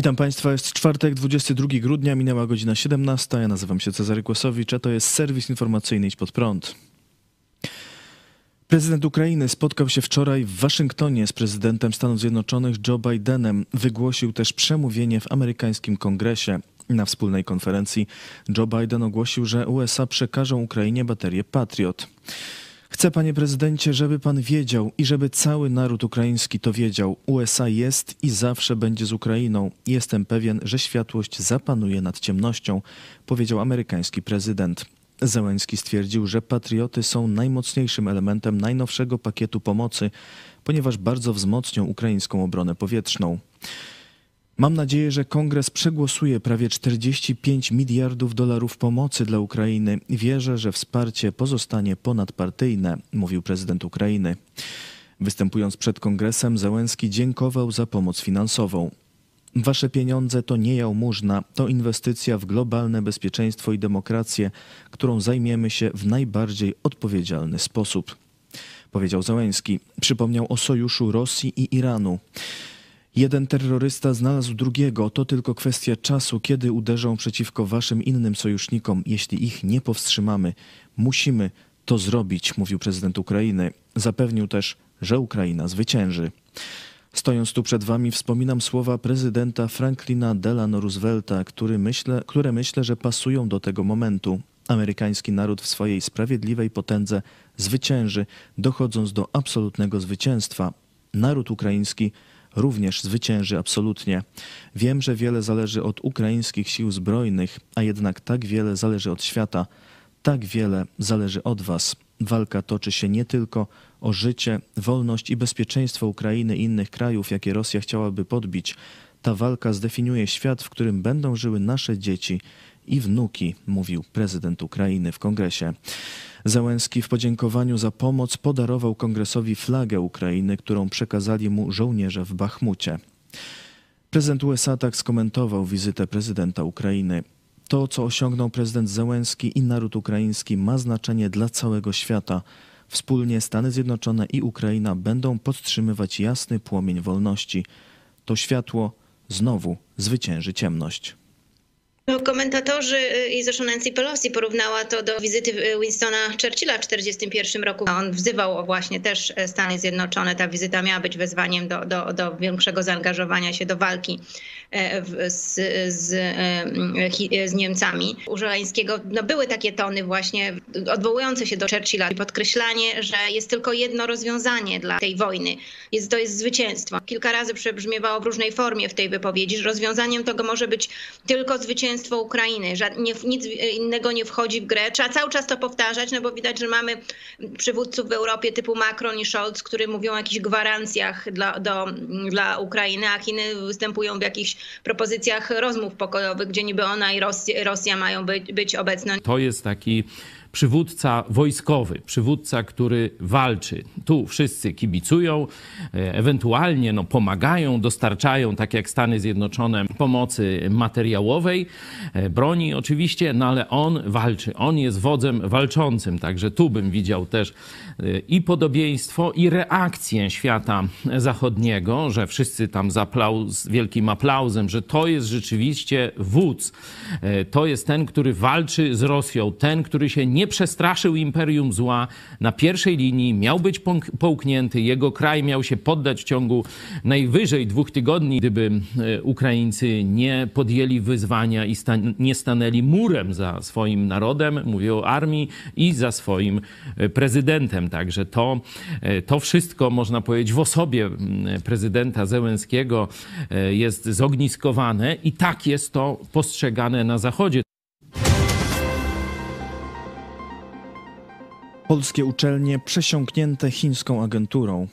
Witam Państwa, jest czwartek, 22 grudnia, minęła godzina 17. Ja nazywam się Cezary Kłosowicz, a to jest serwis informacyjny Idź Pod Prąd. Prezydent Ukrainy spotkał się wczoraj w Waszyngtonie z prezydentem Stanów Zjednoczonych Joe Bidenem. Wygłosił też przemówienie w amerykańskim kongresie. Na wspólnej konferencji Joe Biden ogłosił, że USA przekażą Ukrainie baterię Patriot. Chcę, panie prezydencie, żeby pan wiedział i żeby cały naród ukraiński to wiedział. USA jest i zawsze będzie z Ukrainą. Jestem pewien, że światłość zapanuje nad ciemnością, powiedział amerykański prezydent. Zełenski stwierdził, że patrioty są najmocniejszym elementem najnowszego pakietu pomocy, ponieważ bardzo wzmocnią ukraińską obronę powietrzną. Mam nadzieję, że kongres przegłosuje prawie 45 miliardów dolarów pomocy dla Ukrainy. Wierzę, że wsparcie pozostanie ponadpartyjne, mówił prezydent Ukrainy. Występując przed kongresem, Załęski dziękował za pomoc finansową. Wasze pieniądze to nie jałmużna, to inwestycja w globalne bezpieczeństwo i demokrację, którą zajmiemy się w najbardziej odpowiedzialny sposób. Powiedział Załęski. Przypomniał o sojuszu Rosji i Iranu. Jeden terrorysta znalazł drugiego. To tylko kwestia czasu, kiedy uderzą przeciwko waszym innym sojusznikom. Jeśli ich nie powstrzymamy, musimy to zrobić, mówił prezydent Ukrainy. Zapewnił też, że Ukraina zwycięży. Stojąc tu przed wami, wspominam słowa prezydenta Franklina Delano Roosevelta, który myślę, które myślę, że pasują do tego momentu. Amerykański naród w swojej sprawiedliwej potędze zwycięży, dochodząc do absolutnego zwycięstwa. Naród ukraiński również zwycięży absolutnie. Wiem, że wiele zależy od ukraińskich sił zbrojnych, a jednak tak wiele zależy od świata. Tak wiele zależy od Was. Walka toczy się nie tylko o życie, wolność i bezpieczeństwo Ukrainy i innych krajów, jakie Rosja chciałaby podbić. Ta walka zdefiniuje świat, w którym będą żyły nasze dzieci i wnuki, mówił prezydent Ukrainy w kongresie. Załęski w podziękowaniu za pomoc podarował kongresowi flagę Ukrainy, którą przekazali mu żołnierze w Bachmucie. Prezydent USA tak skomentował wizytę prezydenta Ukrainy. To, co osiągnął prezydent Załęski i naród ukraiński, ma znaczenie dla całego świata. Wspólnie Stany Zjednoczone i Ukraina będą podtrzymywać jasny płomień wolności. To światło znowu zwycięży ciemność. No, komentatorzy y, i zresztą Nancy Pelosi porównała to do wizyty y, Winstona Churchilla w 1941 roku. On wzywał właśnie też e, Stany Zjednoczone. Ta wizyta miała być wezwaniem do, do, do większego zaangażowania się do walki e, z, z, e, z Niemcami. U Żeleńskiego no, były takie tony właśnie odwołujące się do Churchilla i podkreślanie, że jest tylko jedno rozwiązanie dla tej wojny. Jest, to jest zwycięstwo. Kilka razy przebrzmiewało w różnej formie w tej wypowiedzi, że rozwiązaniem tego może być tylko zwycięstwo zwycięstwo Ukrainy. Nie, nic innego nie wchodzi w grę. Trzeba cały czas to powtarzać, no bo widać, że mamy przywódców w Europie typu Macron i Scholz, którzy mówią o jakichś gwarancjach dla, do, dla Ukrainy, a Chiny występują w jakichś propozycjach rozmów pokojowych, gdzie niby ona i Rosja, Rosja mają być, być obecne. To jest taki przywódca wojskowy, przywódca, który walczy. Tu wszyscy kibicują, e, ewentualnie no, pomagają, dostarczają, tak jak Stany Zjednoczone, pomocy materiałowej, e, broni oczywiście, no ale on walczy, on jest wodzem walczącym, także tu bym widział też e, i podobieństwo, i reakcję świata zachodniego, że wszyscy tam z, aplauz, z wielkim aplauzem, że to jest rzeczywiście wódz, to jest ten, który walczy z Rosją, ten, który się nie nie przestraszył imperium zła na pierwszej linii, miał być połknięty, jego kraj miał się poddać w ciągu najwyżej dwóch tygodni, gdyby e, Ukraińcy nie podjęli wyzwania i nie stanęli murem za swoim narodem, mówię o armii, i za swoim e, prezydentem. Także to, e, to wszystko, można powiedzieć, w osobie prezydenta Zełenskiego jest zogniskowane i tak jest to postrzegane na Zachodzie. Polskie uczelnie przesiąknięte chińską agenturą.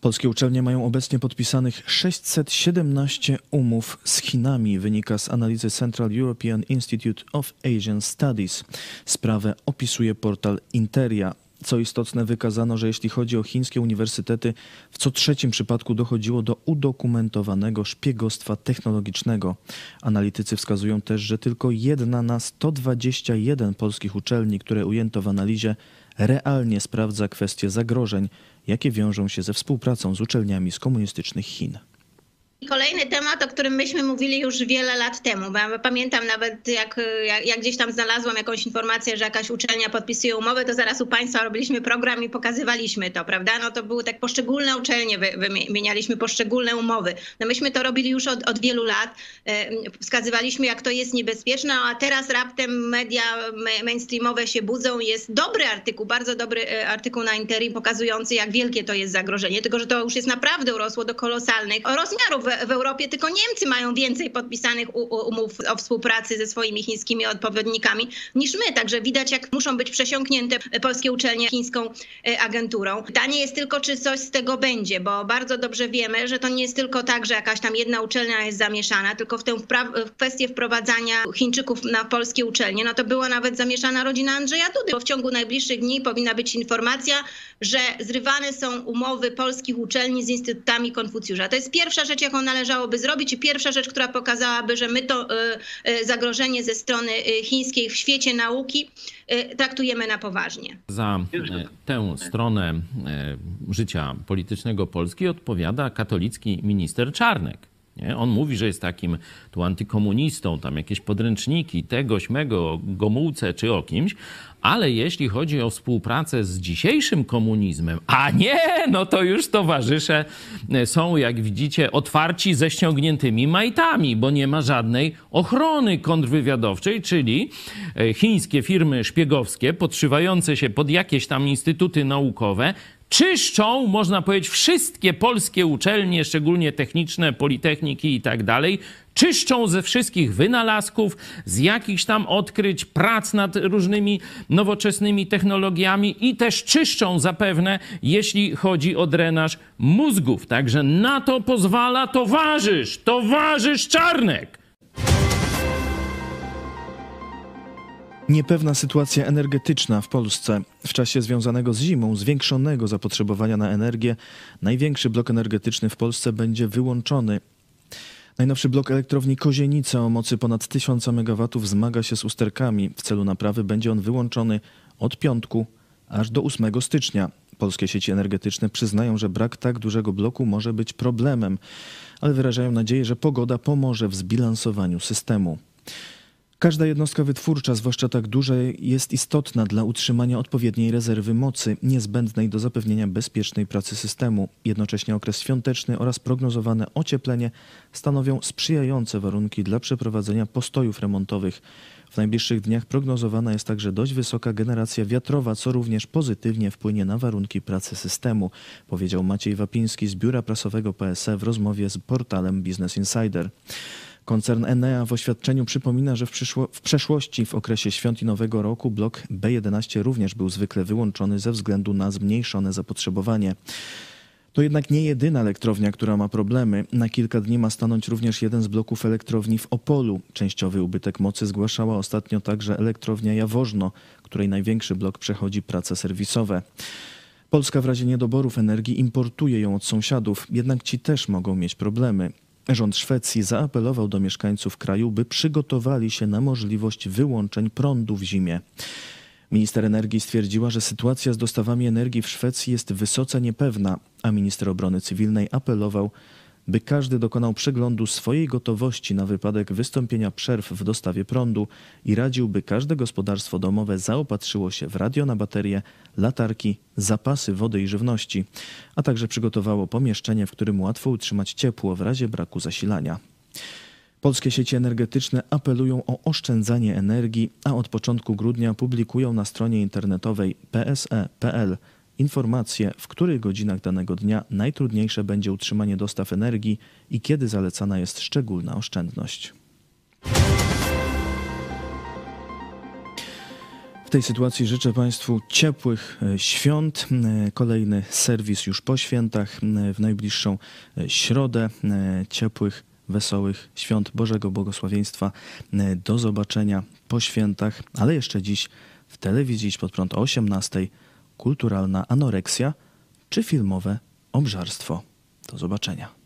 Polskie uczelnie mają obecnie podpisanych 617 umów z Chinami, wynika z analizy Central European Institute of Asian Studies. Sprawę opisuje portal Interia. Co istotne, wykazano, że jeśli chodzi o chińskie uniwersytety, w co trzecim przypadku dochodziło do udokumentowanego szpiegostwa technologicznego. Analitycy wskazują też, że tylko jedna na 121 polskich uczelni, które ujęto w analizie, realnie sprawdza kwestie zagrożeń, jakie wiążą się ze współpracą z uczelniami z komunistycznych Chin. Kolejny temat, o którym myśmy mówili już wiele lat temu. Ja pamiętam nawet, jak, jak, jak, gdzieś tam znalazłam jakąś informację, że jakaś uczelnia podpisuje umowę, to zaraz u Państwa robiliśmy program i pokazywaliśmy to, prawda? No to były tak poszczególne uczelnie, wymienialiśmy poszczególne umowy. No myśmy to robili już od, od wielu lat. Wskazywaliśmy, jak to jest niebezpieczne, a teraz raptem media mainstreamowe się budzą. Jest dobry artykuł, bardzo dobry e, artykuł na Interim pokazujący, jak wielkie to jest zagrożenie. Tylko, że to już jest naprawdę urosło do kolosalnych rozmiarów w Europie tylko Niemcy mają więcej podpisanych umów o współpracy ze swoimi chińskimi odpowiednikami niż my. Także widać, jak muszą być przesiąknięte polskie uczelnie chińską e, agenturą. Pytanie jest tylko, czy coś z tego będzie, bo bardzo dobrze wiemy, że to nie jest tylko tak, że jakaś tam jedna uczelnia jest zamieszana, tylko w tę w kwestię wprowadzania Chińczyków na polskie uczelnie, no to była nawet zamieszana rodzina Andrzeja Dudy, bo w ciągu najbliższych dni powinna być informacja, że zrywane są umowy polskich uczelni z instytutami Konfucjusza. To jest pierwsza rzecz, jaką należałoby zrobić. I pierwsza rzecz, która pokazałaby, że my to y, y, zagrożenie ze strony y, chińskiej w świecie nauki traktujemy na poważnie. Za tę stronę życia politycznego Polski odpowiada katolicki minister Czarnek. Nie? On mówi, że jest takim tu antykomunistą, tam jakieś podręczniki, tego, śmego, o Gomułce czy o kimś, ale jeśli chodzi o współpracę z dzisiejszym komunizmem, a nie, no to już towarzysze są, jak widzicie, otwarci ze ściągniętymi majtami, bo nie ma żadnej ochrony kontrwywiadowczej, czyli e, chińskie firmy szpiegowskie podszywające się pod jakieś tam instytuty naukowe czyszczą, można powiedzieć, wszystkie polskie uczelnie, szczególnie techniczne, politechniki i tak dalej, czyszczą ze wszystkich wynalazków, z jakichś tam odkryć, prac nad różnymi nowoczesnymi technologiami i też czyszczą zapewne, jeśli chodzi o drenaż mózgów. Także na to pozwala towarzysz, towarzysz Czarnek. Niepewna sytuacja energetyczna w Polsce. W czasie związanego z zimą, zwiększonego zapotrzebowania na energię, największy blok energetyczny w Polsce będzie wyłączony. Najnowszy blok elektrowni Kozienice o mocy ponad 1000 MW zmaga się z usterkami. W celu naprawy będzie on wyłączony od piątku aż do 8 stycznia. Polskie sieci energetyczne przyznają, że brak tak dużego bloku może być problemem, ale wyrażają nadzieję, że pogoda pomoże w zbilansowaniu systemu. Każda jednostka wytwórcza, zwłaszcza tak duża, jest istotna dla utrzymania odpowiedniej rezerwy mocy, niezbędnej do zapewnienia bezpiecznej pracy systemu. Jednocześnie okres świąteczny oraz prognozowane ocieplenie stanowią sprzyjające warunki dla przeprowadzenia postojów remontowych. W najbliższych dniach prognozowana jest także dość wysoka generacja wiatrowa, co również pozytywnie wpłynie na warunki pracy systemu, powiedział Maciej Wapiński z biura prasowego PSE w rozmowie z portalem Business Insider. Koncern Enea w oświadczeniu przypomina, że w, w przeszłości w okresie świąt i Nowego Roku blok B11 również był zwykle wyłączony ze względu na zmniejszone zapotrzebowanie. To jednak nie jedyna elektrownia, która ma problemy. Na kilka dni ma stanąć również jeden z bloków elektrowni w Opolu. Częściowy ubytek mocy zgłaszała ostatnio także elektrownia Jaworzno, której największy blok przechodzi prace serwisowe. Polska w razie niedoborów energii importuje ją od sąsiadów, jednak ci też mogą mieć problemy. Rząd Szwecji zaapelował do mieszkańców kraju, by przygotowali się na możliwość wyłączeń prądu w zimie. Minister energii stwierdziła, że sytuacja z dostawami energii w Szwecji jest wysoce niepewna, a minister obrony cywilnej apelował, by każdy dokonał przeglądu swojej gotowości na wypadek wystąpienia przerw w dostawie prądu i radził, by każde gospodarstwo domowe zaopatrzyło się w radio na baterie, latarki, zapasy wody i żywności, a także przygotowało pomieszczenie, w którym łatwo utrzymać ciepło w razie braku zasilania. Polskie sieci energetyczne apelują o oszczędzanie energii, a od początku grudnia publikują na stronie internetowej pse.pl informacje, w których godzinach danego dnia najtrudniejsze będzie utrzymanie dostaw energii i kiedy zalecana jest szczególna oszczędność. W tej sytuacji życzę Państwu ciepłych e, świąt. E, kolejny serwis już po świętach, e, w najbliższą środę. Ciepłych, wesołych świąt Bożego Błogosławieństwa. Do zobaczenia po świętach, ale jeszcze dziś w telewizji pod prąd o 18 kulturalna anoreksja czy filmowe obżarstwo. Do zobaczenia.